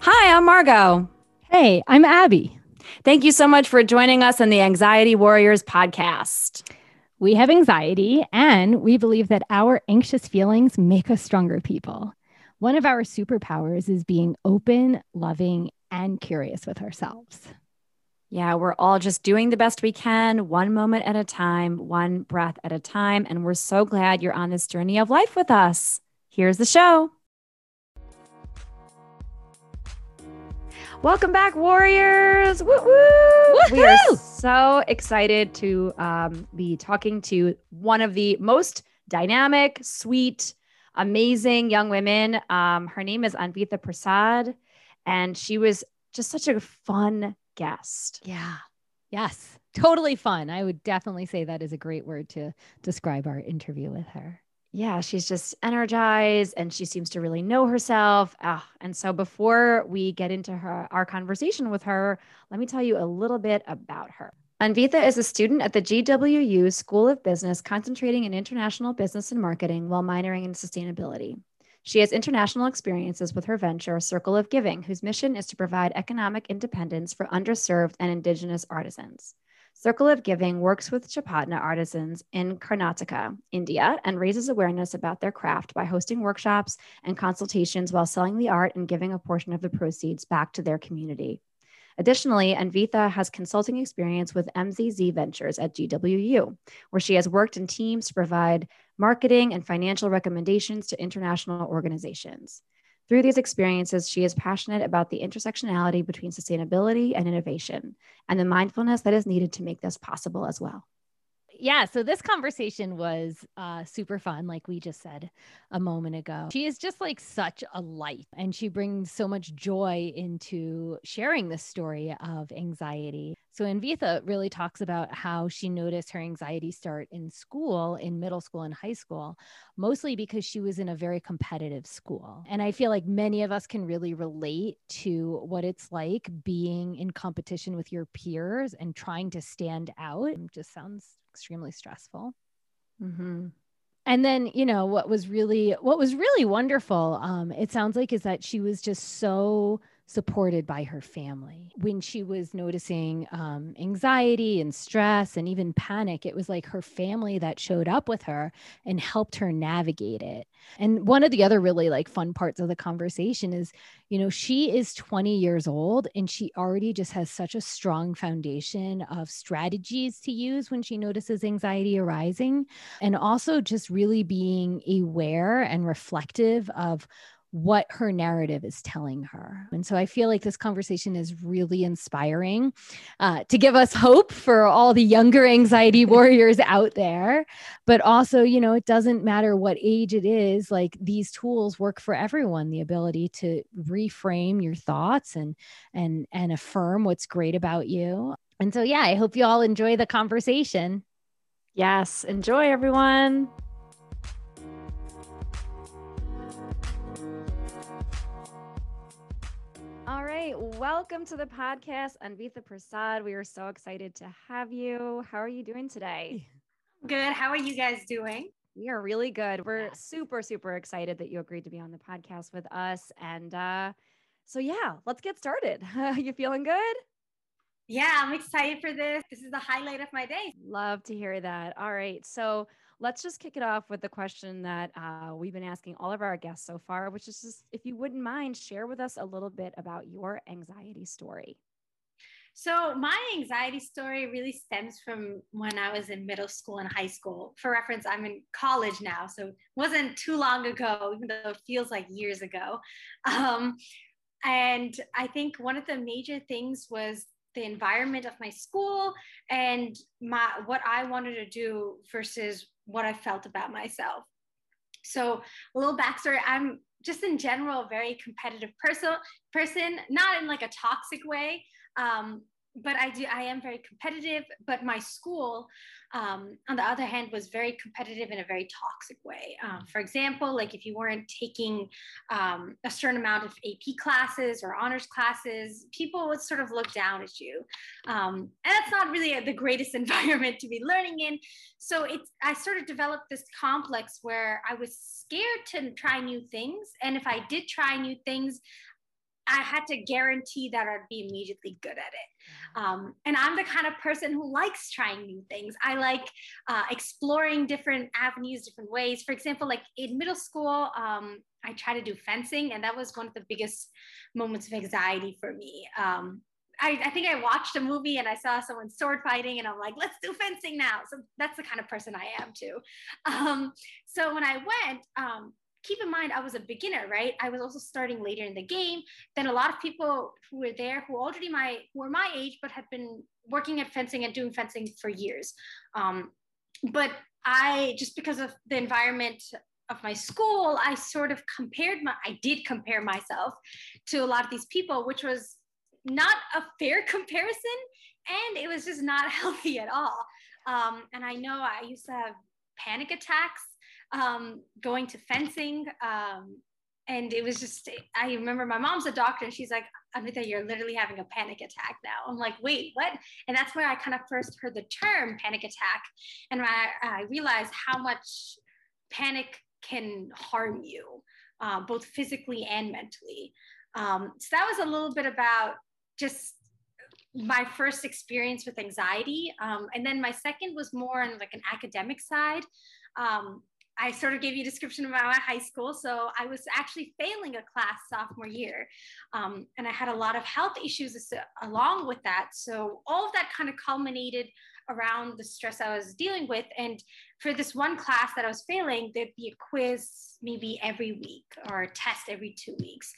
Hi, I'm Margot. Hey, I'm Abby. Thank you so much for joining us on the Anxiety Warriors podcast. We have anxiety, and we believe that our anxious feelings make us stronger people. One of our superpowers is being open, loving, and curious with ourselves. Yeah, we're all just doing the best we can, one moment at a time, one breath at a time. And we're so glad you're on this journey of life with us. Here's the show. Welcome back, Warriors. Woo woo. We are so excited to um, be talking to one of the most dynamic, sweet, amazing young women. Um, her name is Anvita Prasad, and she was just such a fun guest. Yeah. Yes. Totally fun. I would definitely say that is a great word to describe our interview with her. Yeah, she's just energized and she seems to really know herself. Ah, and so before we get into her our conversation with her, let me tell you a little bit about her. Anvita is a student at the GWU School of Business, concentrating in international business and marketing while minoring in sustainability. She has international experiences with her venture, Circle of Giving, whose mission is to provide economic independence for underserved and indigenous artisans. Circle of Giving works with Channapatna artisans in Karnataka, India, and raises awareness about their craft by hosting workshops and consultations while selling the art and giving a portion of the proceeds back to their community. Additionally, Anvita has consulting experience with MZZ Ventures at GWU, where she has worked in teams to provide marketing and financial recommendations to international organizations. Through these experiences, she is passionate about the intersectionality between sustainability and innovation and the mindfulness that is needed to make this possible as well yeah, so this conversation was uh, super fun, like we just said a moment ago. She is just like such a light, and she brings so much joy into sharing the story of anxiety. So, Anvita really talks about how she noticed her anxiety start in school, in middle school and high school, mostly because she was in a very competitive school. And I feel like many of us can really relate to what it's like being in competition with your peers and trying to stand out. It just sounds extremely stressful. Mm-hmm. And then, you know, what was really what was really wonderful, um, it sounds like, is that she was just so supported by her family. When she was noticing um, anxiety and stress and even panic, it was like her family that showed up with her and helped her navigate it. And one of the other really like fun parts of the conversation is, you know, she is 20 years old and she already just has such a strong foundation of strategies to use when she notices anxiety arising and also just really being aware and reflective of what her narrative is telling her. And so I feel like this conversation is really inspiring uh, to give us hope for all the younger anxiety warriors out there. But also, you know, it doesn't matter what age it is, like these tools work for everyone the ability to reframe your thoughts and and and affirm what's great about you. And so yeah, I hope you all enjoy the conversation. Yes, enjoy everyone. Right. Welcome to the podcast, Anvita Prasad. We are so excited to have you. How are you doing today? Good. How are you guys doing? We are really good. We're super, super excited that you agreed to be on the podcast with us. And uh, so, yeah, let's get started. you feeling good? Yeah, I'm excited for this. This is the highlight of my day. Love to hear that. All right. So, let's just kick it off with the question that uh, we've been asking all of our guests so far, which is just if you wouldn't mind, share with us a little bit about your anxiety story. So, my anxiety story really stems from when I was in middle school and high school. For reference, I'm in college now, so it wasn't too long ago, even though it feels like years ago. Um, and I think one of the major things was the environment of my school and my what I wanted to do versus what I felt about myself. So a little backstory, I'm just in general a very competitive person, person, not in like a toxic way, um, but I do I am very competitive. But my school, um, on the other hand, was very competitive in a very toxic way. Um, for example, like if you weren't taking um, a certain amount of AP classes or honors classes, people would sort of look down at you, um, and that's not really a, the greatest environment to be learning in. So it's I sort of developed this complex where I was scared to try new things, and if I did try new things, I had to guarantee that I'd be immediately good at it. Mm-hmm. Um, and I'm the kind of person who likes trying new things. I like uh, exploring different avenues, different ways. For example, like in middle school, um, I tried to do fencing, and that was one of the biggest moments of anxiety for me. Um, I, I, think I watched a movie and I saw someone sword fighting, and I'm like, let's do fencing now. So that's the kind of person I am too. Um, so when I went, um, keep in mind I was a beginner, right? I was also starting later in the game than a lot of people who were there who already my who were my age but had been working at fencing and doing fencing for years. Um, but I just because of the environment of my school, I sort of compared my I did compare myself to a lot of these people, which was not a fair comparison and it was just not healthy at all. Um, and I know I used to have panic attacks um, going to fencing. Um, and it was just, I remember my mom's a doctor and she's like, Amrita, you're literally having a panic attack now. I'm like, wait, what? And that's where I kind of first heard the term panic attack. And I, I realized how much panic can harm you, uh, both physically and mentally. Um, so that was a little bit about just my first experience with anxiety. Um, and then my second was more on like an academic side. Um, I sort of gave you a description of my high school. So I was actually failing a class sophomore year. Um, and I had a lot of health issues along with that. So all of that kind of culminated around the stress I was dealing with. And for this one class that I was failing, there'd be a quiz maybe every week or a test every two weeks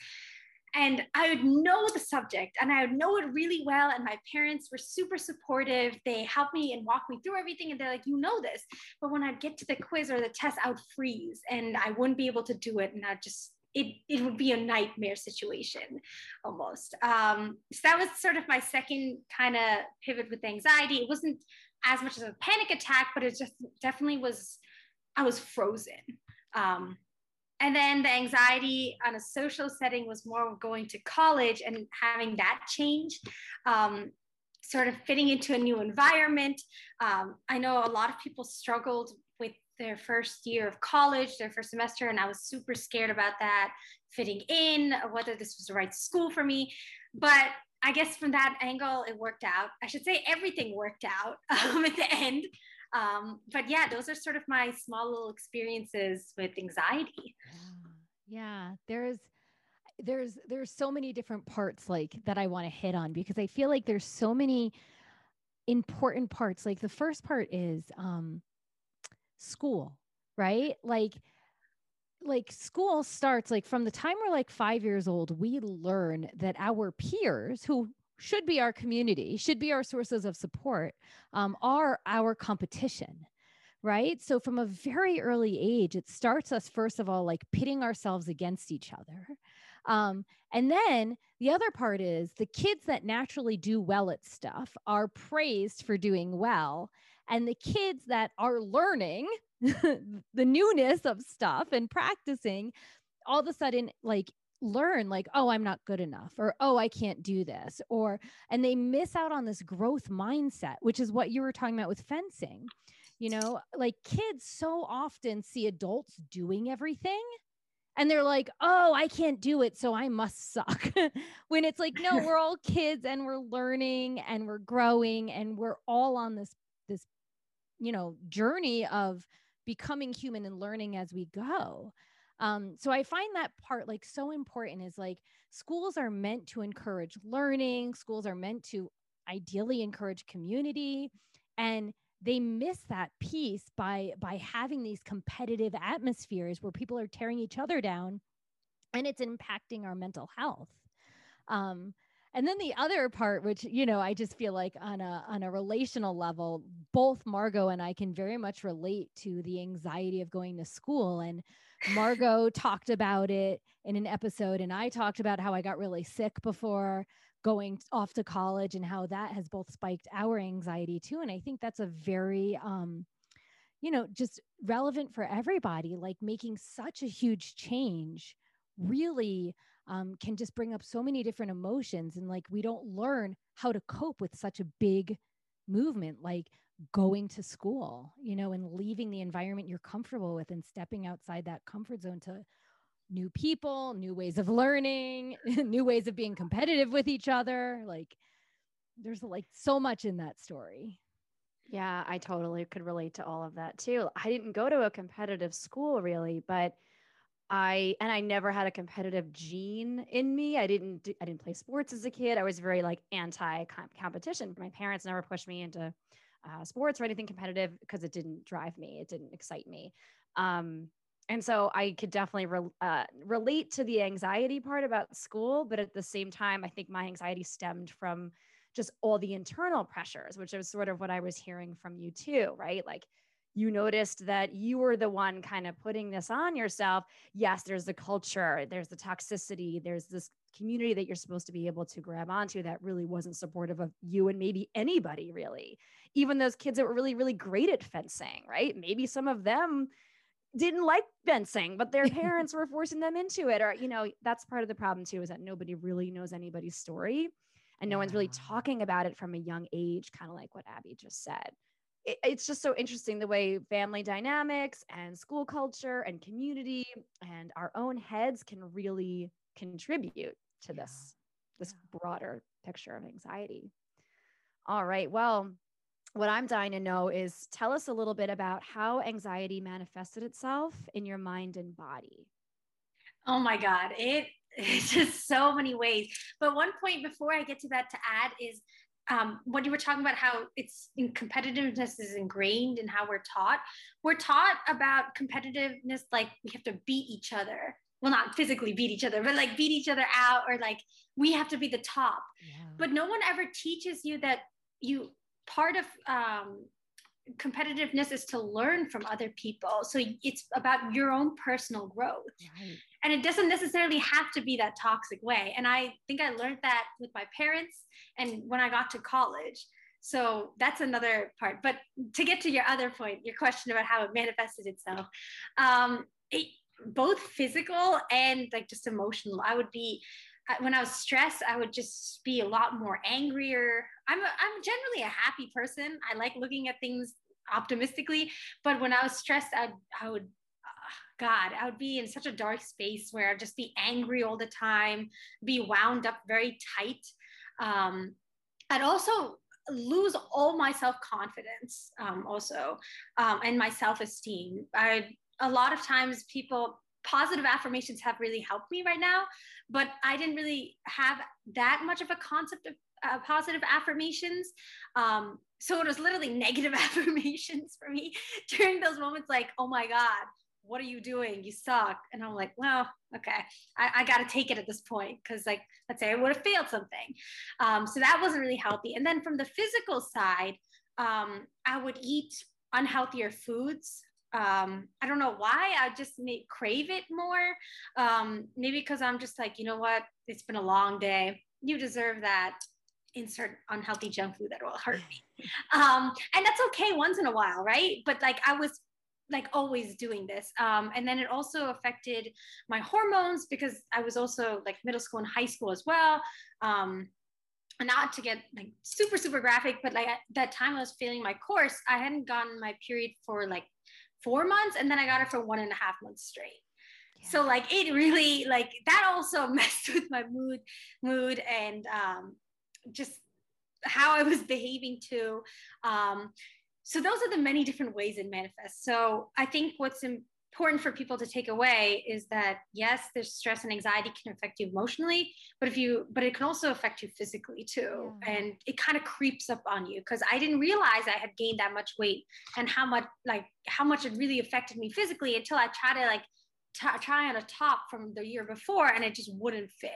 and I would know the subject and I would know it really well. And my parents were super supportive. They helped me and walked me through everything. And they're like, you know this. But when I'd get to the quiz or the test, I would freeze and I wouldn't be able to do it. And I'd just, it, it would be a nightmare situation almost. Um, so that was sort of my second kind of pivot with anxiety. It wasn't as much as a panic attack, but it just definitely was, I was frozen. Um, and then the anxiety on a social setting was more going to college and having that change um, sort of fitting into a new environment. Um, i know a lot of people struggled with their first year of college their first semester and i was super scared about that fitting in whether this was the right school for me. But i guess from that angle it worked out. I should say everything worked out um, at the end um, but yeah, those are sort of my small little experiences with anxiety. Yeah, there's there's there's so many different parts like that I want to hit on because I feel like there's so many important parts. Like the first part is um school, right? Like like school starts like from the time we're like 5 years old, we learn that our peers who should be our community, should be our sources of support, um, are our competition. Right. So, from a very early age, it starts us, first of all, like pitting ourselves against each other. Um, and then the other part is the kids that naturally do well at stuff are praised for doing well. And the kids that are learning the newness of stuff and practicing all of a sudden like learn like oh i'm not good enough or oh i can't do this or and they miss out on this growth mindset which is what you were talking about with fencing. You know like kids so often see adults doing everything and they're like oh i can't do it so i must suck. When it's like no we're all kids and we're learning and we're growing and we're all on this this you know journey of becoming human and learning as we go um, so I find that part like so important is like schools are meant to encourage learning, schools are meant to ideally encourage community and they miss that piece by by having these competitive atmospheres where people are tearing each other down and it's impacting our mental health. Um, and then the other part which you know i just feel like on a on a relational level both margot and i can very much relate to the anxiety of going to school and margot talked about it in an episode and i talked about how i got really sick before going off to college and how that has both spiked our anxiety too. And I think that's a very, um, you know, just relevant for everybody, like making such a huge change really um, can just bring up so many different emotions. And like we don't learn how to cope with such a big movement like going to school, you know, and leaving the environment you're comfortable with and stepping outside that comfort zone to new people, new ways of learning, new ways of being competitive with each other. Like there's like so much in that story. Yeah, I totally could relate to all of that too. I didn't go to a competitive school really, but I and I never had a competitive gene in me. I didn't do, I didn't play sports as a kid. I was very like anti competition. My parents never pushed me into uh, sports or anything competitive because it didn't drive me. It didn't excite me. Um, and so I could definitely re- uh, relate to the anxiety part about school, but at the same time, I think my anxiety stemmed from just all the internal pressures, which is sort of what I was hearing from you too, right? Like you noticed that you were the one kind of putting this on yourself. Yes, there's the culture, there's the toxicity, there's this community that you're supposed to be able to grab onto that really wasn't supportive of you and maybe anybody really. Even those kids that were really, really great at fencing, right? Maybe some of them didn't like fencing, but their parents were forcing them into it. Or, you know, that's part of the problem too, is that nobody really knows anybody's story and no one's really talking about it from a young age, kind of like what Abby just said. It, it's just so interesting the way family dynamics and school culture and community and our own heads can really contribute to yeah. this this yeah. broader picture of anxiety. All right. Well, what I'm dying to know is tell us a little bit about how anxiety manifested itself in your mind and body. Oh my God. It it's just so many ways. But one point before I get to that to add is um, when you were talking about how it's in competitiveness is ingrained in how we're taught. We're taught about competitiveness like we have to beat each other. Well, not physically beat each other, but like beat each other out, or like we have to be the top. Yeah. But no one ever teaches you that you part of um, competitiveness is to learn from other people. So it's about your own personal growth. Right. And it doesn't necessarily have to be that toxic way. And I think I learned that with my parents and when I got to college. So that's another part. But to get to your other point, your question about how it manifested itself, um, it, both physical and like just emotional. I would be when I was stressed, I would just be a lot more angrier. I'm a, I'm generally a happy person. I like looking at things optimistically, but when I was stressed, I I would uh, God, I would be in such a dark space where I'd just be angry all the time, be wound up very tight. Um, I'd also lose all my self confidence, um, also, um, and my self esteem. I a lot of times people positive affirmations have really helped me right now, but I didn't really have that much of a concept of uh, positive affirmations. Um, so it was literally negative affirmations for me during those moments like, oh my God, what are you doing? You suck. And I'm like, well, okay, I, I got to take it at this point because, like, let's say I would have failed something. Um, so that wasn't really healthy. And then from the physical side, um, I would eat unhealthier foods um, I don't know why I just may crave it more. Um, maybe because I'm just like, you know what? It's been a long day. You deserve that. Insert unhealthy junk food that will hurt me. Um, and that's okay once in a while, right? But like I was like always doing this. Um, and then it also affected my hormones because I was also like middle school and high school as well. Um, not to get like super super graphic but like at that time i was failing my course i hadn't gotten my period for like four months and then I got it for one and a half months straight. Yeah. So like it really like that also messed with my mood, mood and um, just how I was behaving too. Um, so those are the many different ways it manifests. So I think what's important for people to take away is that yes there's stress and anxiety can affect you emotionally but if you but it can also affect you physically too yeah. and it kind of creeps up on you because i didn't realize i had gained that much weight and how much like how much it really affected me physically until i tried to like t- try on a top from the year before and it just wouldn't fit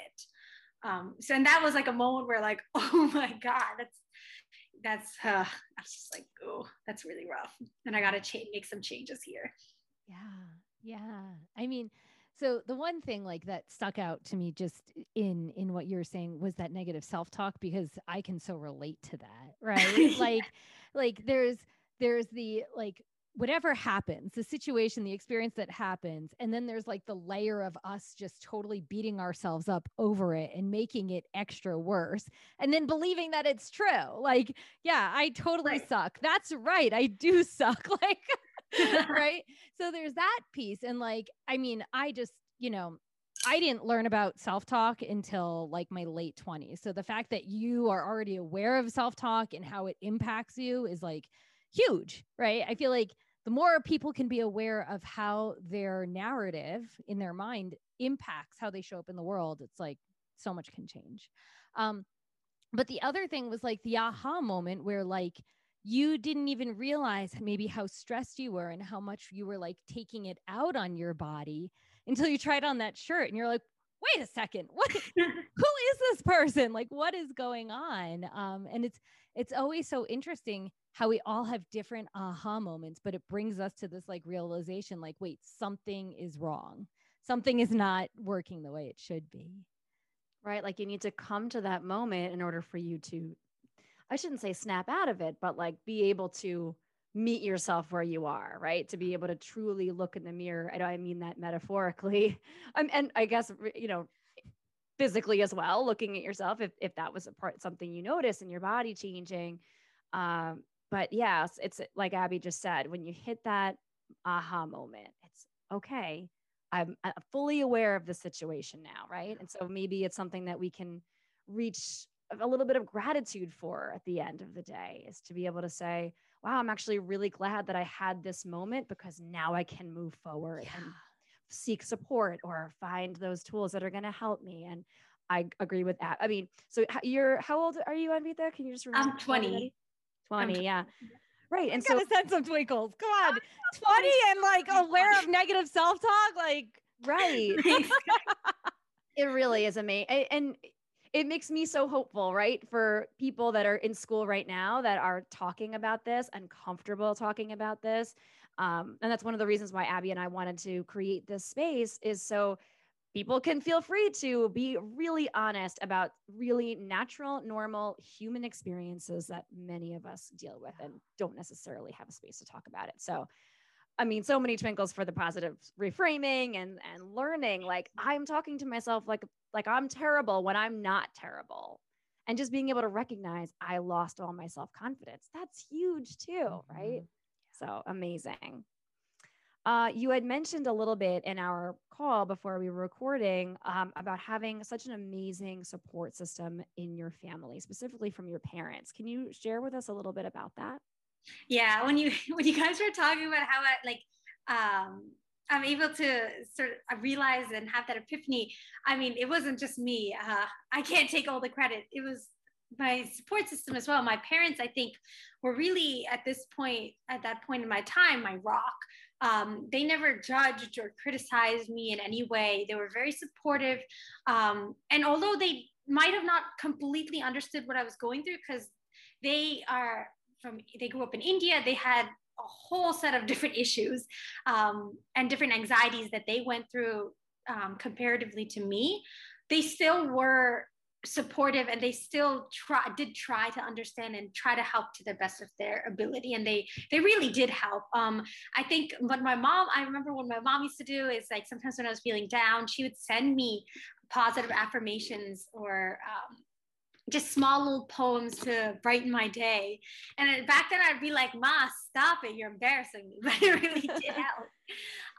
um so and that was like a moment where like oh my god that's that's uh, I was just like, oh, that's really rough. And I got to cha- make some changes here. Yeah. Yeah. I mean, So the one thing like that stuck out to me just in in what you were saying was that negative self-talk because I can so relate to that, right? like like there's there's the like whatever happens, the situation, the experience that happens, and then there's like the layer of us just totally beating ourselves up over it and making it extra worse, and then believing that it's true. Like, yeah, I totally right. suck. That's right. I do suck. Like, right. So there's that piece. And like, I mean, I just, you know, I didn't learn about self talk until like my late 20s. So the fact that you are already aware of self talk and how it impacts you is like huge, right? I feel like the more people can be aware of how their narrative in their mind impacts how they show up in the world, it's like so much can change. Um, but the other thing was like the aha moment where like you didn't even realize maybe how stressed you were and how much you were like taking it out on your body until you tried on that shirt and you're like wait a second what who is this person like what is going on um, and it's it's always so interesting how we all have different aha moments but it brings us to this like realization like wait something is wrong something is not working the way it should be right like you need to come to that moment in order for you to i shouldn't say snap out of it but like be able to meet yourself where you are, right? To be able to truly look in the mirror. I know I mean that metaphorically, um, and I guess you know, physically as well. Looking at yourself, if if that was a part something you notice in your body changing. Um, but yes, it's like Abby just said. When you hit that aha moment, it's okay. I'm, I'm fully aware of the situation now, right? And so maybe it's something that we can reach a little bit of gratitude for at the end of the day is to be able to say, wow, I'm actually really glad that I had this moment because now I can move forward yeah. and seek support or find those tools that are going to help me. And I agree with that. I mean, so you're, how old are you, Anvita? Can you just remember? I'm 20. 20, yeah. Right. And so a sense of twinkles. Come on. 20 and like aware of negative self-talk. Like, right. it really is amazing. And it makes me so hopeful, right? For people that are in school right now that are talking about this and comfortable talking about this. Um, and that's one of the reasons why Abby and I wanted to create this space is so people can feel free to be really honest about really natural, normal human experiences that many of us deal with and don't necessarily have a space to talk about it. So I mean, so many twinkles for the positive reframing and and learning. Like I'm talking to myself like like I'm terrible when I'm not terrible. And just being able to recognize I lost all my self-confidence. That's huge too, mm-hmm. right? So amazing. Uh, you had mentioned a little bit in our call before we were recording um, about having such an amazing support system in your family, specifically from your parents. Can you share with us a little bit about that? yeah when you when you guys were talking about how I, like um I'm able to sort of realize and have that epiphany. I mean, it wasn't just me. Uh, I can't take all the credit. It was my support system as well. My parents, I think, were really at this point, at that point in my time, my rock. Um, they never judged or criticized me in any way. They were very supportive. Um, and although they might have not completely understood what I was going through, because they are from they grew up in India. They had a whole set of different issues um, and different anxieties that they went through um, comparatively to me. They still were supportive and they still try did try to understand and try to help to the best of their ability and they they really did help um i think what my mom i remember what my mom used to do is like sometimes when i was feeling down she would send me positive affirmations or um, just small little poems to brighten my day. And back then I'd be like, Ma, stop it. You're embarrassing me. But it really did help.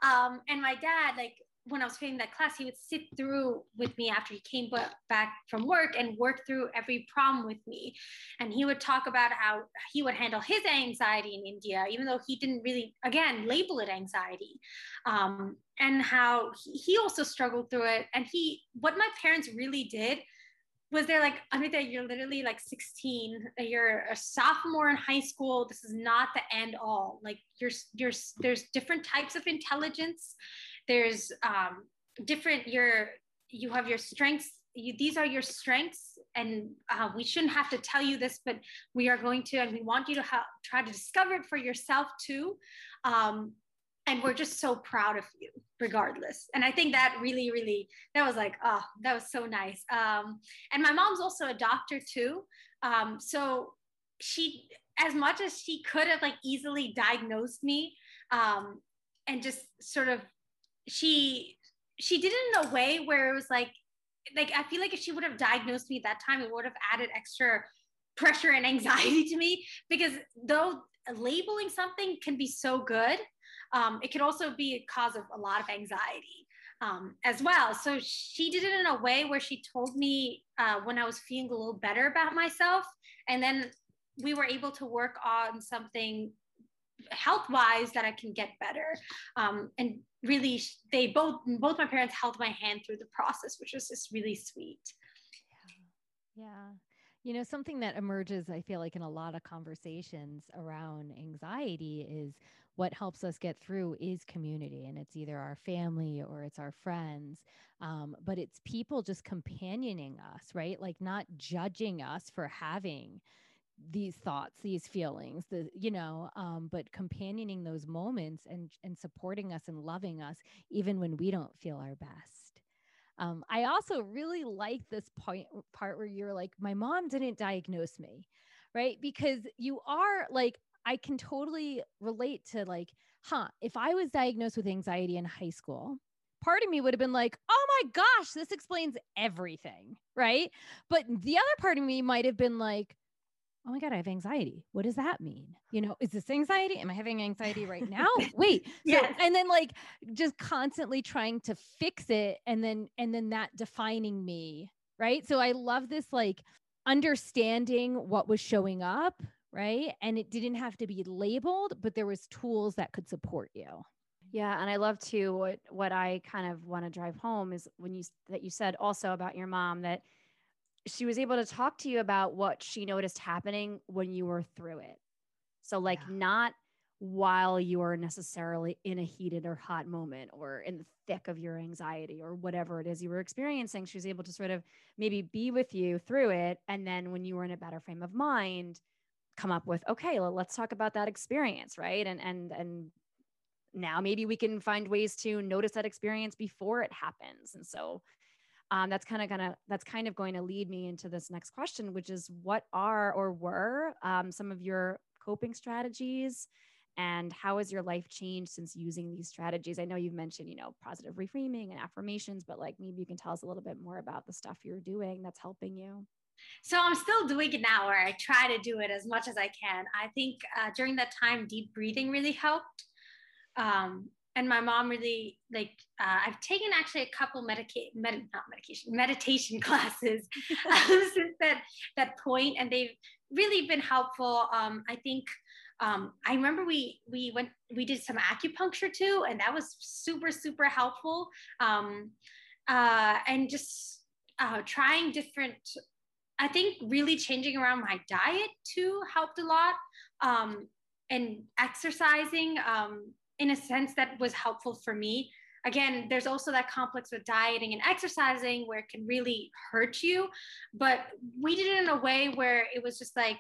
Um, and my dad, like when I was taking that class, he would sit through with me after he came back from work and work through every problem with me. And he would talk about how he would handle his anxiety in India, even though he didn't really, again, label it anxiety. Um, and how he also struggled through it. And he, what my parents really did was there like Amita, you're literally like 16, you're a sophomore in high school. This is not the end all. Like you're, you're, there's different types of intelligence. There's um, different, your, you have your strengths. You, these are your strengths and uh, we shouldn't have to tell you this, but we are going to, and we want you to try to discover it for yourself too. Um, and we're just so proud of you regardless and i think that really really that was like oh that was so nice um, and my mom's also a doctor too um, so she as much as she could have like easily diagnosed me um, and just sort of she she did it in a way where it was like like i feel like if she would have diagnosed me at that time it would have added extra pressure and anxiety to me because though labeling something can be so good um, it can also be a cause of a lot of anxiety um, as well. So she did it in a way where she told me uh, when I was feeling a little better about myself. And then we were able to work on something health wise that I can get better. Um, and really, they both, both my parents held my hand through the process, which was just really sweet. Yeah. yeah. You know, something that emerges, I feel like, in a lot of conversations around anxiety is what helps us get through is community and it's either our family or it's our friends um, but it's people just companioning us right like not judging us for having these thoughts these feelings the you know um, but companioning those moments and and supporting us and loving us even when we don't feel our best um, i also really like this point part where you're like my mom didn't diagnose me right because you are like I can totally relate to like, huh, if I was diagnosed with anxiety in high school, part of me would have been like, oh my gosh, this explains everything. Right. But the other part of me might have been like, oh my God, I have anxiety. What does that mean? You know, is this anxiety? Am I having anxiety right now? Wait. So, yes. and then like just constantly trying to fix it and then, and then that defining me. Right. So I love this like understanding what was showing up right? And it didn't have to be labeled, but there was tools that could support you. Yeah, and I love to what what I kind of want to drive home is when you that you said also about your mom that she was able to talk to you about what she noticed happening when you were through it. So like yeah. not while you are necessarily in a heated or hot moment or in the thick of your anxiety or whatever it is you were experiencing she was able to sort of maybe be with you through it and then when you were in a better frame of mind come up with okay well, let's talk about that experience right and and and now maybe we can find ways to notice that experience before it happens and so um, that's kind of gonna that's kind of going to lead me into this next question which is what are or were um, some of your coping strategies and how has your life changed since using these strategies i know you've mentioned you know positive reframing and affirmations but like maybe you can tell us a little bit more about the stuff you're doing that's helping you so I'm still doing it now, where I try to do it as much as I can. I think uh, during that time, deep breathing really helped. Um, and my mom really like uh, I've taken actually a couple medication, med- not medication, meditation classes um, since that that point, and they've really been helpful. Um, I think um, I remember we we went we did some acupuncture too, and that was super super helpful. Um, uh, and just uh, trying different I think really changing around my diet too helped a lot. Um, and exercising um, in a sense that was helpful for me. Again, there's also that complex with dieting and exercising where it can really hurt you. But we did it in a way where it was just like,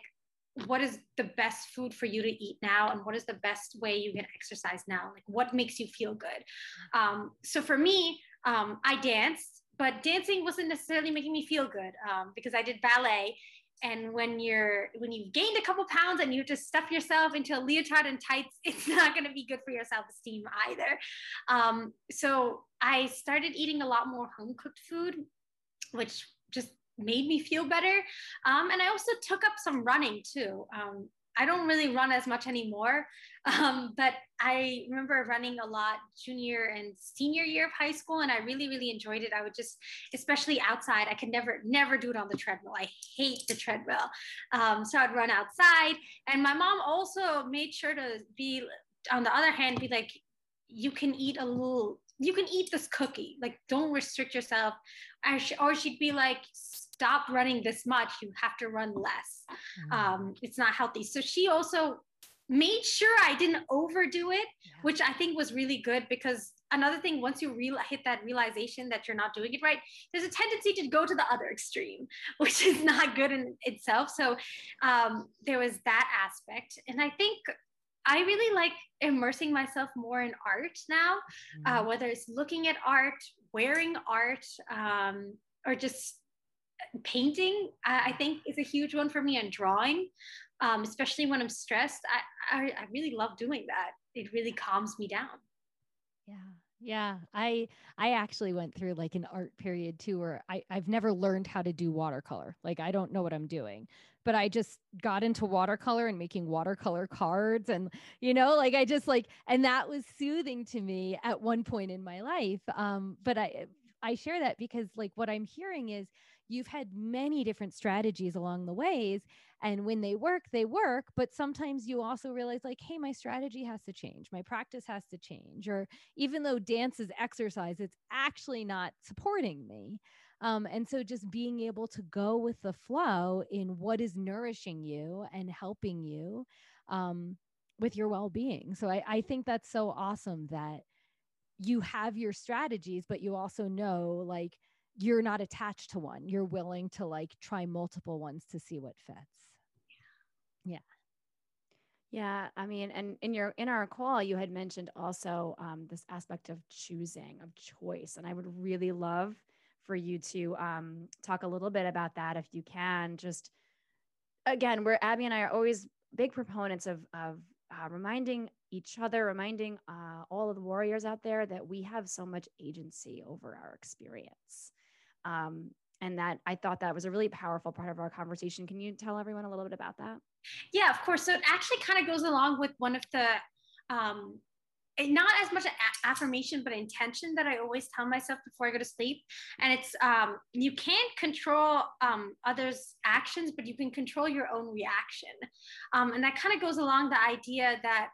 what is the best food for you to eat now and what is the best way you can exercise now like what makes you feel good um, so for me um, i danced but dancing wasn't necessarily making me feel good um, because I did ballet. And when you're when you've gained a couple pounds and you just stuff yourself into a leotard and tights, it's not going to be good for your self esteem either. Um, so I started eating a lot more home cooked food, which just made me feel better. Um, and I also took up some running too. Um, I don't really run as much anymore. Um, but I remember running a lot junior and senior year of high school, and I really, really enjoyed it. I would just, especially outside, I could never, never do it on the treadmill. I hate the treadmill. Um, so I'd run outside. And my mom also made sure to be, on the other hand, be like, you can eat a little you can eat this cookie like don't restrict yourself or she'd be like stop running this much you have to run less mm-hmm. um, it's not healthy so she also made sure i didn't overdo it yeah. which i think was really good because another thing once you real, hit that realization that you're not doing it right there's a tendency to go to the other extreme which is not good in itself so um, there was that aspect and i think I really like immersing myself more in art now, uh, mm-hmm. uh, whether it's looking at art, wearing art, um, or just painting. I, think is a huge one for me and drawing, um, especially when I'm stressed. I, I, I really love doing that. It really calms me down. Yeah. Yeah, I I actually went through like an art period too where I I've never learned how to do watercolor. Like I don't know what I'm doing. But I just got into watercolor and making watercolor cards and you know, like I just like and that was soothing to me at one point in my life. Um but I I share that because like what I'm hearing is you've had many different strategies along the ways and when they work they work but sometimes you also realize like hey my strategy has to change my practice has to change or even though dance is exercise it's actually not supporting me. Um, and so just being able to go with the flow in what is nourishing you and helping you um, with your well-being. So I, I think that's so awesome that you have your strategies but you also know like you're not attached to one you're willing to like try multiple ones to see what fits yeah yeah i mean and in your in our call you had mentioned also um, this aspect of choosing of choice and i would really love for you to um, talk a little bit about that if you can just again where abby and i are always big proponents of of uh, reminding each other, reminding uh, all of the warriors out there that we have so much agency over our experience. Um, and that I thought that was a really powerful part of our conversation. Can you tell everyone a little bit about that? Yeah, of course. So it actually kind of goes along with one of the, um, not as much affirmation, but intention that I always tell myself before I go to sleep. And it's um, you can't control um, others' actions, but you can control your own reaction. Um, and that kind of goes along the idea that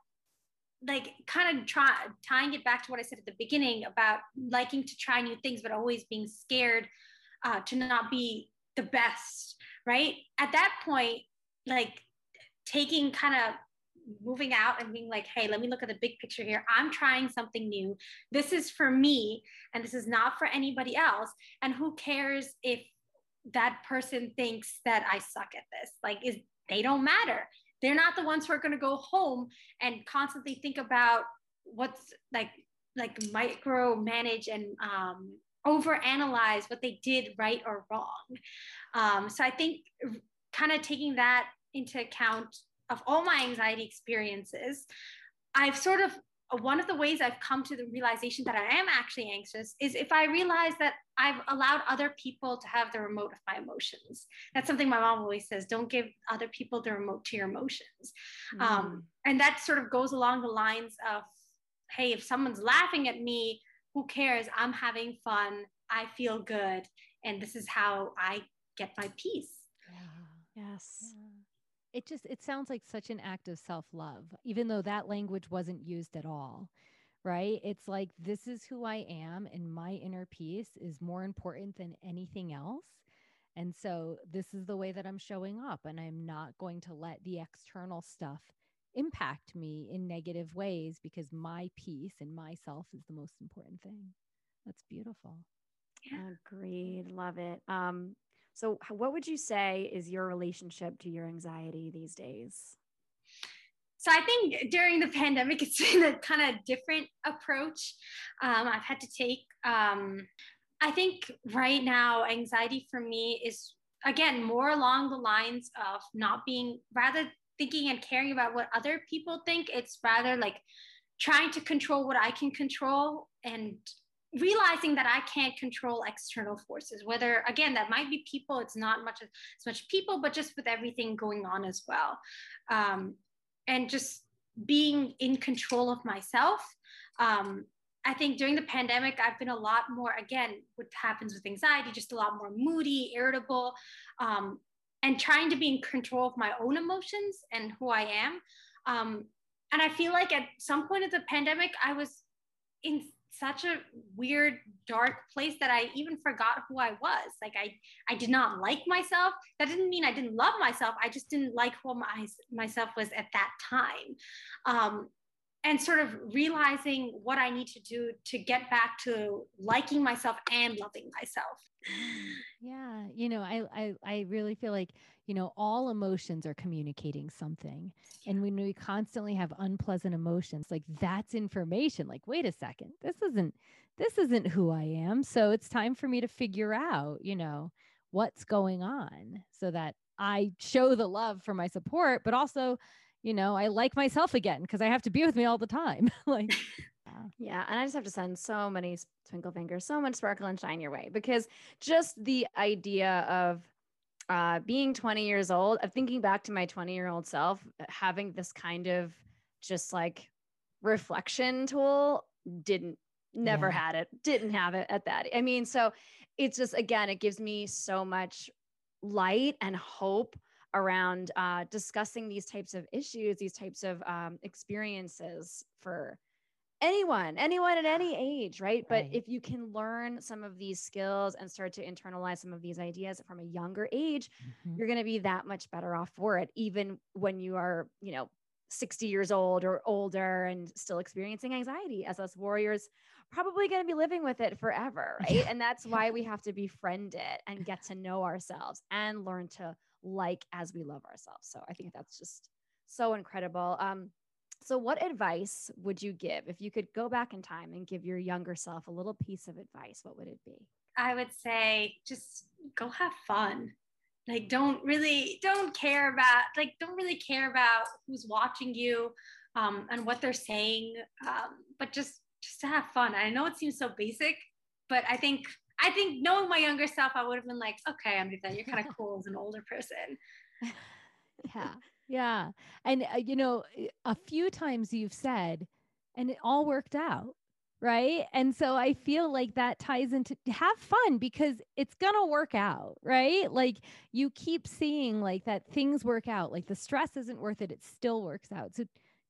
like kind of try tying it back to what I said at the beginning about liking to try new things, but always being scared uh, to not be the best, right? At that point, like taking kind of moving out and being like, hey, let me look at the big picture here. I'm trying something new. This is for me, and this is not for anybody else. And who cares if that person thinks that I suck at this? Like, is they don't matter they're not the ones who are going to go home and constantly think about what's like like micro manage and um, over analyze what they did right or wrong. Um, so i think kind of taking that into account of all my anxiety experiences i've sort of one of the ways I've come to the realization that I am actually anxious is if I realize that I've allowed other people to have the remote of my emotions. That's something my mom always says don't give other people the remote to your emotions. Mm. Um, and that sort of goes along the lines of hey, if someone's laughing at me, who cares? I'm having fun. I feel good. And this is how I get my peace. Yeah. Yes. Yeah it just it sounds like such an act of self-love even though that language wasn't used at all right? It's like this is who i am and my inner peace is more important than anything else and so this is the way that i'm showing up and i'm not going to let the external stuff impact me in negative ways because my peace and myself is the most important thing. That's beautiful. Agreed. Love it. Um so, what would you say is your relationship to your anxiety these days? So, I think during the pandemic, it's been a kind of different approach um, I've had to take. Um, I think right now, anxiety for me is again more along the lines of not being rather thinking and caring about what other people think. It's rather like trying to control what I can control and realizing that I can't control external forces, whether again that might be people, it's not much as much people, but just with everything going on as well. Um, and just being in control of myself. Um, I think during the pandemic, I've been a lot more, again, what happens with anxiety, just a lot more moody, irritable, um, and trying to be in control of my own emotions and who I am. Um, and I feel like at some point of the pandemic, I was in such a weird dark place that i even forgot who i was. Like i i did not like myself. That didn't mean i didn't love myself. I just didn't like who my, myself was at that time. Um and sort of realizing what I need to do to get back to liking myself and loving myself. Yeah, you know, I I I really feel like, you know, all emotions are communicating something. And when we constantly have unpleasant emotions, like that's information. Like, wait a second. This isn't this isn't who I am. So it's time for me to figure out, you know, what's going on so that I show the love for my support, but also you know, I like myself again because I have to be with me all the time. like, yeah. yeah. And I just have to send so many twinkle fingers, so much sparkle and shine your way because just the idea of uh, being 20 years old, of thinking back to my 20 year old self, uh, having this kind of just like reflection tool didn't never yeah. had it didn't have it at that i mean so it's just again it gives me so much light and hope around uh, discussing these types of issues, these types of um, experiences for anyone, anyone at any age, right? right? But if you can learn some of these skills and start to internalize some of these ideas from a younger age, mm-hmm. you're going to be that much better off for it, even when you are, you know, 60 years old or older and still experiencing anxiety as us warriors probably going to be living with it forever right and that's why we have to befriend it and get to know ourselves and learn to like as we love ourselves. So I think that's just so incredible. Um, so, what advice would you give if you could go back in time and give your younger self a little piece of advice? What would it be? I would say just go have fun. Like, don't really, don't care about, like, don't really care about who's watching you um, and what they're saying, um, but just, just to have fun. I know it seems so basic, but I think I think knowing my younger self, I would have been like, okay, Amrita, you're kind of cool as an older person. yeah. Yeah. And, uh, you know, a few times you've said, and it all worked out. Right. And so I feel like that ties into have fun because it's going to work out. Right. Like you keep seeing like that things work out. Like the stress isn't worth it. It still works out. So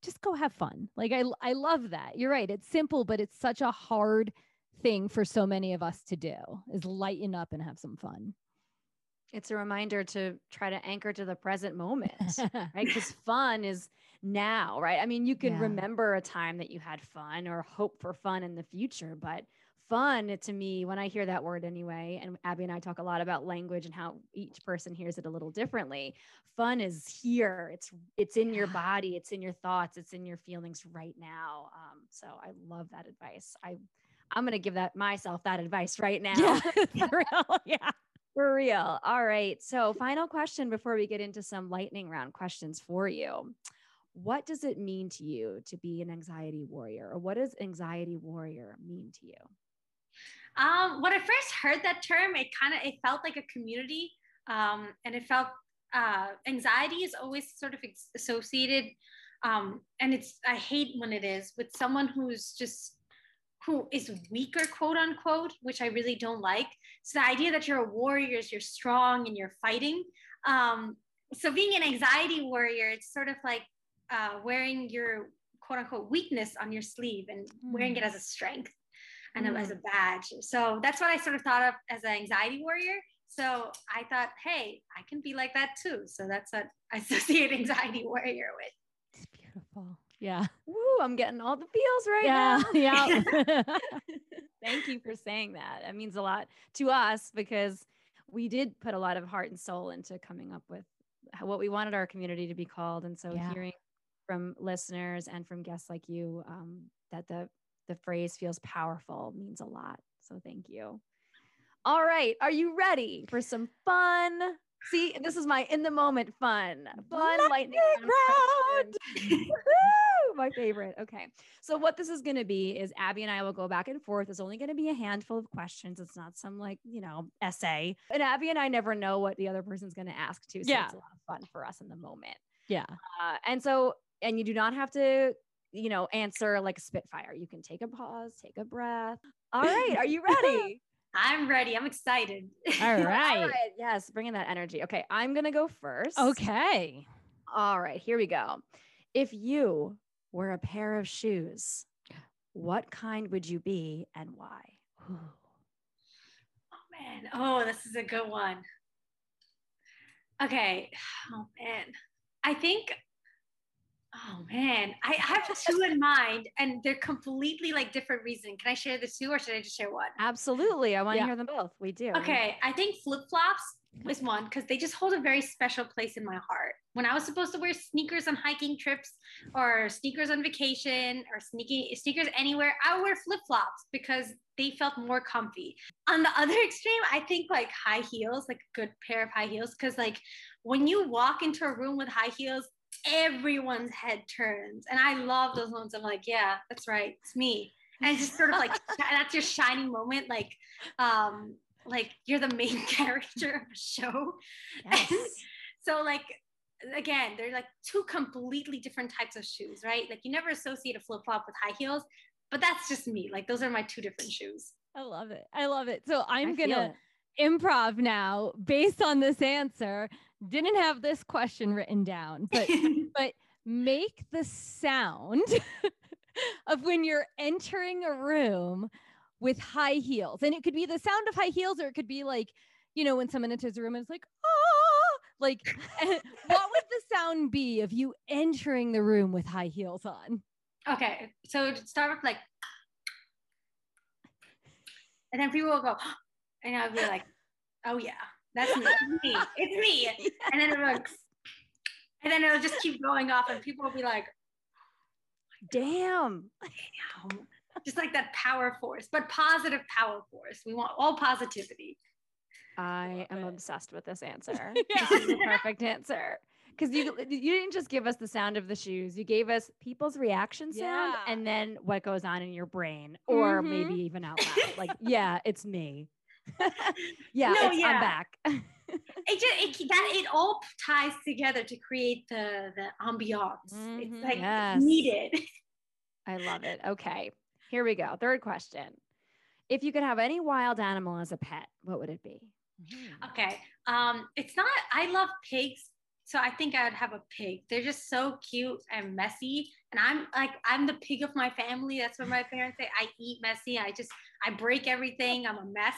just go have fun. Like I, I love that. You're right. It's simple, but it's such a hard thing for so many of us to do is lighten up and have some fun. It's a reminder to try to anchor to the present moment, right? Because fun is now, right? I mean, you can yeah. remember a time that you had fun or hope for fun in the future, but fun to me, when I hear that word anyway, and Abby and I talk a lot about language and how each person hears it a little differently. Fun is here. It's it's in your body. It's in your thoughts. It's in your feelings right now. Um, so I love that advice. I I'm going to give that myself that advice right now. Yeah, for real. Yeah. For real. All right. So, final question before we get into some lightning round questions for you. What does it mean to you to be an anxiety warrior, or what does anxiety warrior mean to you? Um, when I first heard that term, it kind of it felt like a community, um, and it felt uh, anxiety is always sort of associated, um, and it's I hate when it is with someone who's just who is weaker, quote unquote, which I really don't like. So the idea that you're a warrior is you're strong and you're fighting. Um, so being an anxiety warrior, it's sort of like uh, wearing your quote unquote weakness on your sleeve and mm. wearing it as a strength and mm. as a badge. So that's what I sort of thought of as an anxiety warrior. So I thought, hey, I can be like that too. So that's what I associate anxiety warrior with. Yeah. Woo, I'm getting all the feels right yeah, now. Yeah. Thank you for saying that. That means a lot to us because we did put a lot of heart and soul into coming up with what we wanted our community to be called. And so yeah. hearing from listeners and from guests like you um, that the the phrase feels powerful means a lot. So thank you. All right. Are you ready for some fun See, this is my in the moment fun, fun lightning, round. my favorite. Okay. So what this is going to be is Abby and I will go back and forth. It's only going to be a handful of questions. It's not some like, you know, essay. And Abby and I never know what the other person's going to ask to. So yeah. it's a lot of fun for us in the moment. Yeah. Uh, and so, and you do not have to, you know, answer like a spitfire. You can take a pause, take a breath. All right. Are you ready? I'm ready. I'm excited. All right. All right. Yes, bringing that energy. Okay, I'm going to go first. Okay. All right, here we go. If you were a pair of shoes, what kind would you be and why? Ooh. Oh man. Oh, this is a good one. Okay. Oh man. I think Oh man, I have two in mind, and they're completely like different reasons. Can I share the two, or should I just share one? Absolutely, I want to hear them both. We do. Okay, I think flip flops is one because they just hold a very special place in my heart. When I was supposed to wear sneakers on hiking trips, or sneakers on vacation, or sneaky sneakers anywhere, I would wear flip flops because they felt more comfy. On the other extreme, I think like high heels, like a good pair of high heels, because like when you walk into a room with high heels, everyone's head turns, and I love those moments. I'm like, yeah, that's right, it's me. And it's just sort of like that's your shining moment, like um like you're the main character of a show. Yes. so like again, they're like two completely different types of shoes, right? Like you never associate a flip flop with high heels, but that's just me. Like those are my two different shoes. I love it. I love it. So I'm I gonna improv now based on this answer. Didn't have this question written down, but but make the sound of when you're entering a room with high heels. And it could be the sound of high heels, or it could be like, you know, when someone enters a room and it's like, ah, like what would the sound be of you entering the room with high heels on? okay, so start with like, and then people will go, and I'll be like, oh yeah, that's me, it's me, it's me, and then it'll like, and then it'll just keep going off, and people will be like, Damn. "Damn." Just like that power force, but positive power force. We want all positivity. I am it. obsessed with this answer. Yeah. This is the perfect answer. Because you you didn't just give us the sound of the shoes, you gave us people's reaction sound Yeah. and then what goes on in your brain, or Mhm. maybe even out loud. Like, yeah, it's me. yeah, No, it's, yeah. I'm back. it just it, that it all ties together to create the the ambiance. Mhm. It's like Yes. needed. I love it. Okay, here we go. Third question. If you could have any wild animal as a pet, what would it be? Okay. Um, it's not. I love pigs, so I think I would have a pig. They're just so cute and messy, and I'm like I'm the pig of my family. That's what my parents say. I eat messy. I just I break everything. I'm a mess.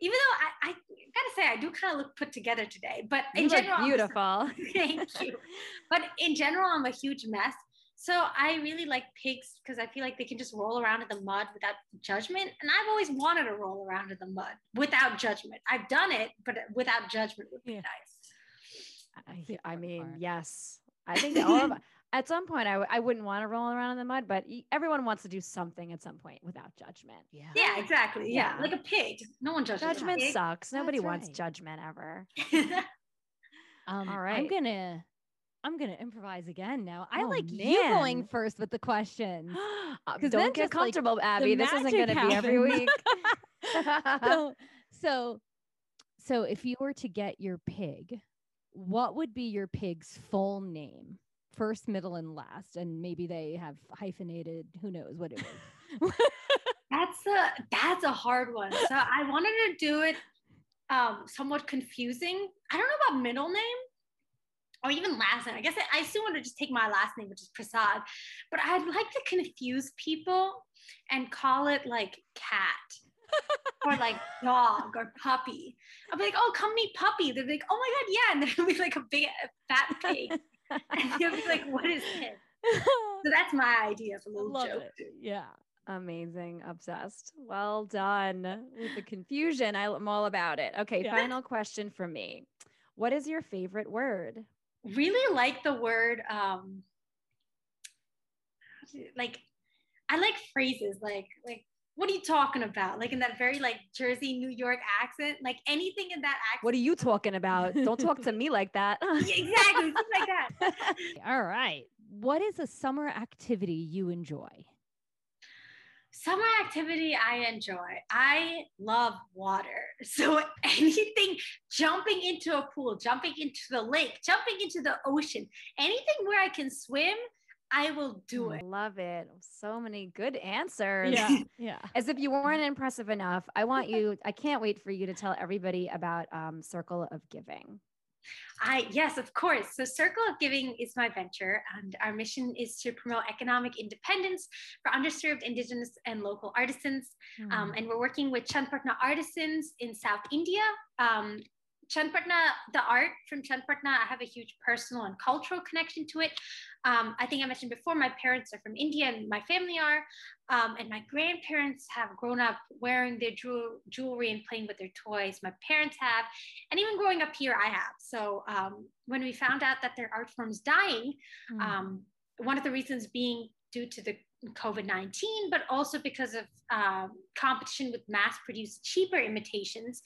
Even though I, I gotta say I do kind of look put together today, but in You general, just- beautiful. Thank you. But in general, I'm a huge mess. So I really like pigs because I feel like they can just roll around in the mud without judgment. And I've always wanted to roll around in the mud without judgment. I've done it, but without judgment would be Yeah. nice. I, I mean, part. yes. I think all of at some point I w- I wouldn't want to roll around in the mud, but everyone wants to do something at some point without judgment. Yeah. Yeah, exactly. Yeah. Yeah. Like a pig. No one judges. a Judgment pig. sucks. Nobody That's wants right. judgment ever. Um, All I'm gonna I'm gonna improvise again now. I Oh, like you going first with the questions. Uh, 'Cause then Don't get just, like, comfortable, Abby. This isn't going to be every week. so, so, so if you were to get your pig, what would be your pig's full name? First, middle, and last, and maybe they have hyphenated. Who knows what it is? That's a that's a hard one. So I wanted to do it um, somewhat confusing. I don't know about middle name or even last name. I guess I, I still want to just take my last name, which is Prasad. But I'd like to confuse people and call it like cat or like dog or puppy. I'll be like, oh, come meet puppy. They're like, oh my god, yeah, and then it'll be like a big fat pig, and they'll be like, what is this? So that's my idea for a little Love joke. it. Yeah. Amazing. Obsessed. Well done with the confusion. I'm all about it. Okay. Yeah. Final question for me. What is your favorite word? Really like the word um like i like phrases like like what are you talking about like in that very like jersey new york accent like anything in that accent What are you talking about? Don't talk to me like that. Exactly like that All right. What is a summer activity you enjoy? Summer activity i enjoy i love water so anything jumping into a pool jumping into the lake jumping into the ocean anything where i can swim i will do it Love it. So many good answers. Yeah. yeah. As if you weren't impressive enough, I want you, I can't wait for you to tell everybody about um, Circle of Giving. I yes, of course. So Circle of Giving is my venture, and our mission is to promote economic independence for underserved Indigenous and local artisans. Hmm. Um, and we're working with Channapatna artisans in South India um, Channapatna, the art from Channapatna, I have a huge personal and cultural connection to it. Um, I think I mentioned before, my parents are from India and my family are. Um, and my grandparents have grown up wearing their jewel- jewelry and playing with their toys. My parents have. And even growing up here, I have. So um, when we found out that their art form is dying, mm. one of the reasons being due to the COVID 19, but also because of um, competition with mass produced cheaper imitations.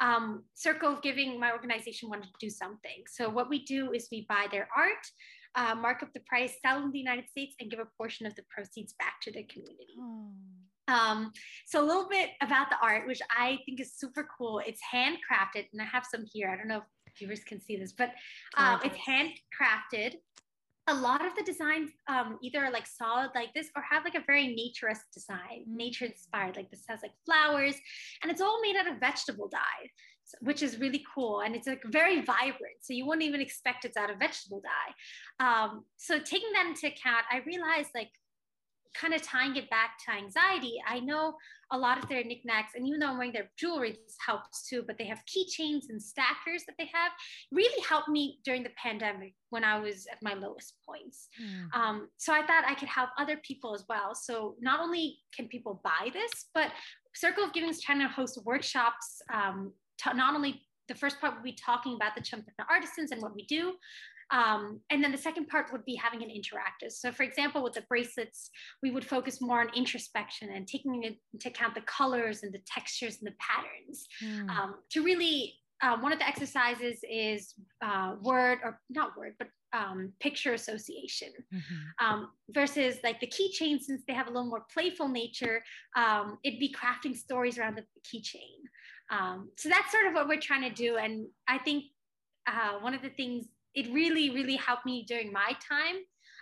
Um, Circle of Giving, my organization, wanted to do something. So, what we do is we buy their art, uh, mark up the price, sell in the United States, and give a portion of the proceeds back to the community. Oh. Um, so, a little bit about the art, which I think is super cool. It's handcrafted, and I have some here. I don't know if viewers can see this, but um, it's handcrafted a lot of the designs um, either are like solid like this or have like a very naturist design, mm-hmm. nature inspired. Like this has like flowers, and it's all made out of vegetable dye, which is really cool. And it's like very vibrant, so you wouldn't even expect it's out of vegetable dye. Um, so taking that into account, I realized like kind of tying it back to anxiety, I know a lot of their knickknacks, and even though I'm wearing their jewelry, this helps too, but they have keychains and stackers that they have really helped me during the pandemic when I was at my lowest points. Mm. Um, so I thought I could help other people as well. So not only can people buy this, but Circle of Giving is trying to host workshops. Um, not only the first part will be talking about the Channapatna artisans and what we do, um, and then the second part would be having an interactive. So, for example, with the bracelets, we would focus more on introspection and taking into account the colors and the textures and the patterns mm. um, to really. Uh, one of the exercises is uh, word or not word, but um, picture association mm-hmm. um, versus like the keychain, since they have a little more playful nature, um, it'd be crafting stories around the keychain. Um, so that's sort of what we're trying to do. And I think uh, one of the things it really, really helped me during my time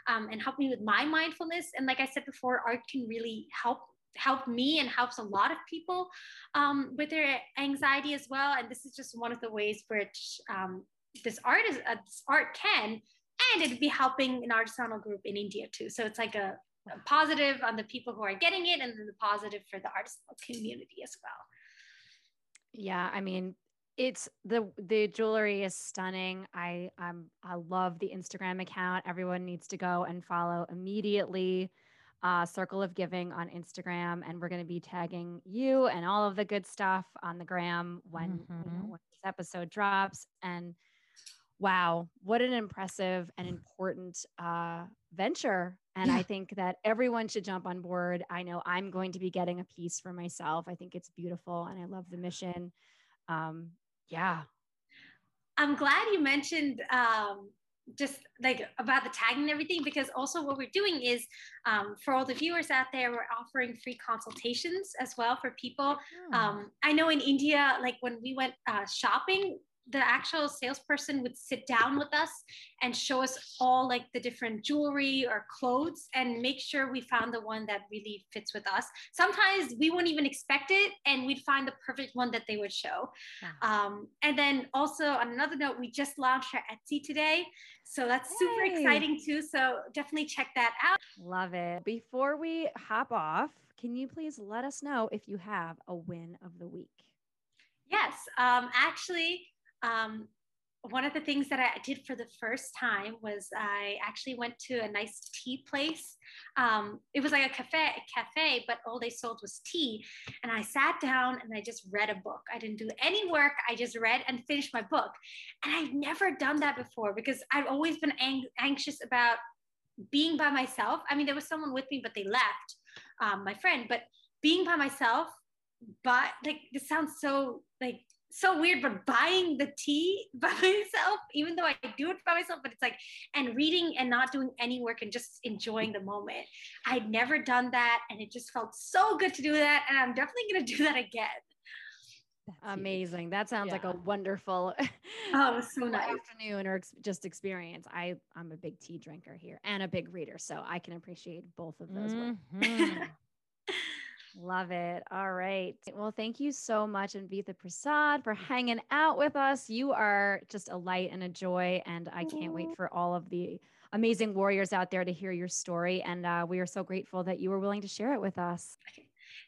um, and helped me with my mindfulness. And like I said before, art can really help help me and helps a lot of people um, with their anxiety as well. And this is just one of the ways which um, this art is uh, this art can, and it'd be helping an artisanal group in India too. So it's like a, a positive on the people who are getting it, and then the positive for the artisanal community as well. Yeah, I mean, it's the the jewelry is stunning. I I'm I love the Instagram account. Everyone needs to go and follow immediately. Uh, Circle of Giving on Instagram, and we're going to be tagging you and all of the good stuff on the gram when mm-hmm. you know, mm-hmm. when this episode drops. And wow, what an impressive and important uh, venture! And yeah. I think that everyone should jump on board. I know I'm going to be getting a piece for myself. I think it's beautiful, and I love the mission. Um, yeah. I'm glad you mentioned um, just like about the tagging and everything because also what we're doing is um, for all the viewers out there we're offering free consultations as well for people oh. um, i know in india like when we went uh, shopping the actual salesperson would sit down with us and show us all like the different jewelry or clothes and make sure we found the one that really fits with us. Sometimes we wouldn't even expect it and we'd find the perfect one that they would show. Um, and then also on another note, we just launched our Etsy today. So that's Yay. super exciting too. So definitely check that out. Love it. Before we hop off, can you please let us know if you have a win of the week? Yes, um, actually, um, one of the things that I did for the first time was I actually went to a nice tea place. Um, it was like a cafe, a cafe, but all they sold was tea. And I sat down and I just read a book. I didn't do any work. I just read and finished my book. And I've never done that before because I've always been ang- anxious about being by myself. I mean, there was someone with me, but they left, um, my friend. But being by myself, but like this sounds so like so weird, but buying the tea by myself, even though I do it by myself, but it's like, and reading and not doing any work and just enjoying the moment. I'd never done that. And it just felt so good to do that. And I'm definitely going to do that again. That's Amazing. That sounds yeah. like a wonderful oh, so nice. afternoon or ex- just experience. I, I'm a big tea drinker here and a big reader, so I can appreciate both of those. Mm-hmm. Love it. All right. Well, thank you so much, Anvita Prasad, for hanging out with us. You are just a light and a joy, and I can't wait for all of the amazing warriors out there to hear your story. And uh, we are so grateful that you were willing to share it with us.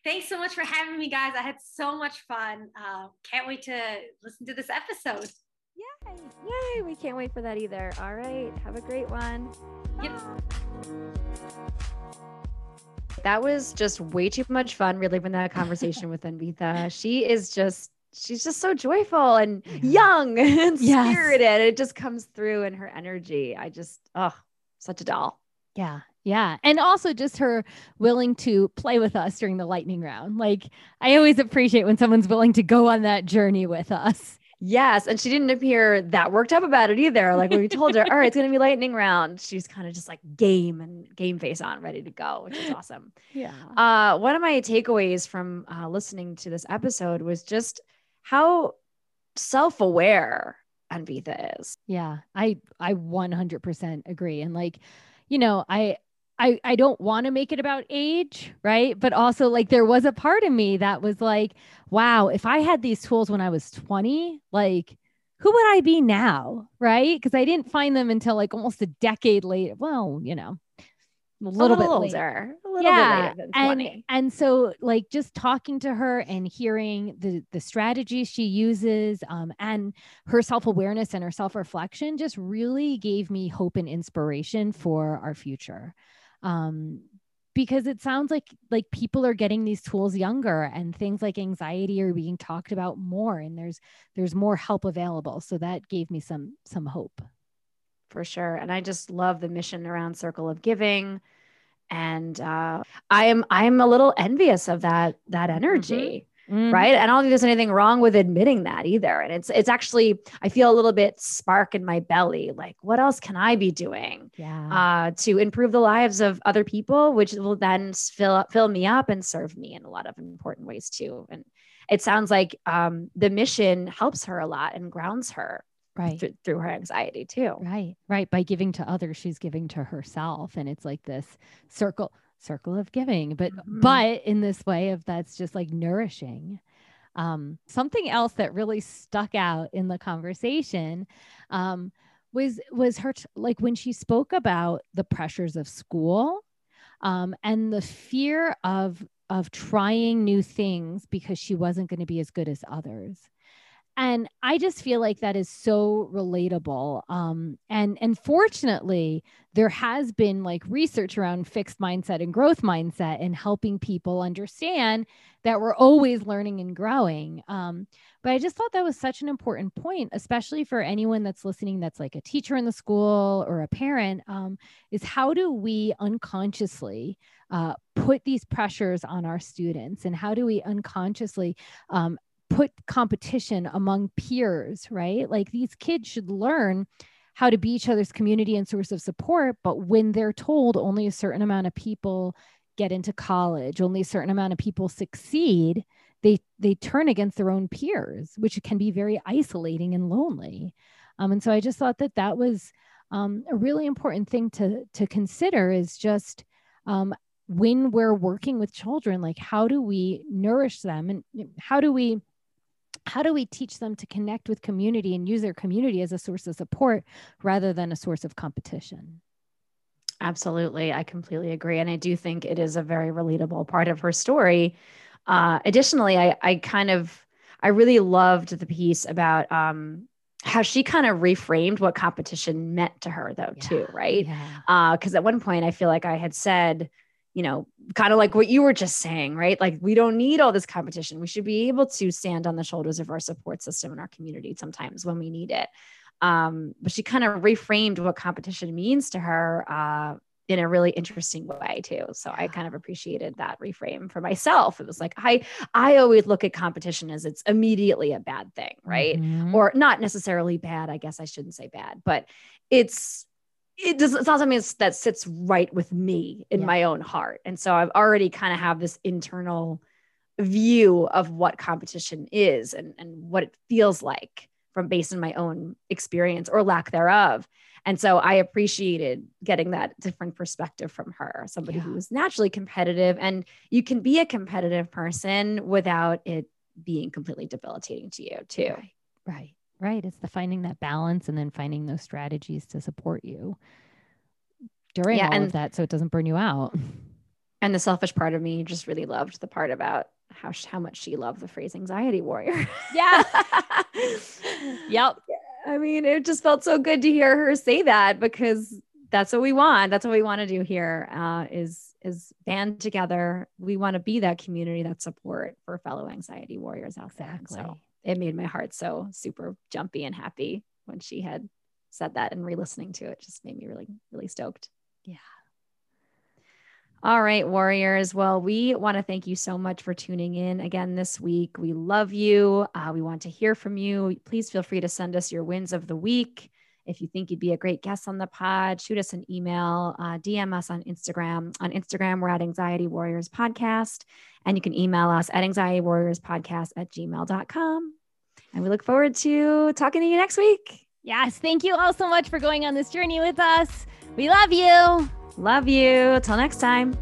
Thanks so much for having me, guys. I had so much fun. Uh, can't wait to listen to this episode. Yay! Yay! We can't wait for that either. All right. Have a great one. Yep. That was just way too much fun reliving that conversation with Anvita. She is just she's just so joyful and young and yes. spirited. It just comes through in her energy. I just, oh, such a doll. Yeah. Yeah. And also just her willing to play with us during the lightning round. Like, I always appreciate when someone's willing to go on that journey with us. Yes. And she didn't appear that worked up about it either. Like when we told her, all right, it's going to be lightning round, she's kind of just like game and game face on, ready to go, which is awesome. Yeah. Uh, one of my takeaways from uh, listening to this episode was just how self-aware Anvita is. Yeah, I I 100% agree and like you know, I I I don't want to make it about age, right? But also like there was a part of me that was like, wow, if I had these tools when I was 20, like who would I be now, right? Because I didn't find them until like almost a decade later. Well, you know, a little, a little bit older, a little yeah. bit later than 20. And, and so like just talking to her and hearing the the strategies she uses um, and her self-awareness and her self-reflection just really gave me hope and inspiration for our future. Um, because it sounds like like people are getting these tools younger and things like anxiety are being talked about more and there's there's more help available so that gave me some some hope for sure. And I just love the mission around Circle of Giving. And uh, I am I am a little envious of that that mm-hmm. energy. Mm-hmm. Right. I don't think there's anything wrong with admitting that either. And it's it's actually I feel a little bit spark in my belly. Like, what else can I be doing yeah. uh, to improve the lives of other people, which will then fill up fill me up and serve me in a lot of important ways too. And it sounds like um, the mission helps her a lot and grounds her right th- through her anxiety too right right by giving to others she's giving to herself and it's like this circle circle of giving but mm-hmm. but in this way of that's just like nourishing um, something else that really stuck out in the conversation um, was was her t- like when she spoke about the pressures of school um, and the fear of of trying new things because she wasn't going to be as good as others and i just feel like that is so relatable um, and and fortunately there has been like research around fixed mindset and growth mindset and helping people understand that we're always learning and growing um, but i just thought that was such an important point especially for anyone that's listening that's like a teacher in the school or a parent um, is how do we unconsciously uh, put these pressures on our students? And how do we unconsciously um, put competition among peers, right? Like these kids should learn how to be each other's community and source of support. But when they're told only a certain amount of people get into college, only a certain amount of people succeed, they they turn against their own peers, which can be very isolating and lonely. Um, and so I just thought that that was um, a really important thing to to consider is just um, when we're working with children, like how do we nourish them and how do we how do we teach them to connect with community and use their community as a source of support rather than a source of competition? Absolutely. I completely agree. And I do think it is a very relatable part of her story. Uh, additionally, I, I kind of, I really loved the piece about um, how she kind of reframed what competition meant to her, though, yeah, too, right? Because yeah. uh, at one point, I feel like I had said, you know, kind of like what you were just saying, right? Like we don't need all this competition. We should be able to stand on the shoulders of our support system in our community sometimes when we need it. Um, but she kind of reframed what competition means to her uh, in a really interesting way too. So I kind of appreciated that reframe for myself. It was like I I always look at competition as it's immediately a bad thing, right? Mm-hmm. Or not necessarily bad. I guess I shouldn't say bad, but it's it does it's not something that sits right with me in yeah. my own heart and so i've already kind of have this internal view of what competition is and, and what it feels like from based on my own experience or lack thereof and so i appreciated getting that different perspective from her somebody yeah. who was naturally competitive and you can be a competitive person without it being completely debilitating to you too right, right. Right. It's the finding that balance and then finding those strategies to support you during yeah, all and, of that so it doesn't burn you out. And the selfish part of me just really loved the part about how how much she loved the phrase anxiety warrior. Yeah. yep. I mean, it just felt so good to hear her say that because that's what we want. That's what we want to do here. Uh, is is band together. We want to be that community, that support for fellow anxiety warriors out there. Exactly. So it made my heart so super jumpy and happy when she had said that and re-listening to it just made me really, really stoked. Yeah. All right, Warriors. Well, we want to thank you so much for tuning in again this week. We love you. Uh, we want to hear from you. Please feel free to send us your wins of the week. If you think you'd be a great guest on the pod, shoot us an email, uh, DM us on Instagram. On Instagram, we're at Anxiety Warriors Podcast. And you can email us at Anxiety Warriors Podcast at gmail.com. And we look forward to talking to you next week. Yes. Thank you all so much for going on this journey with us. We love you. Love you. Till next time.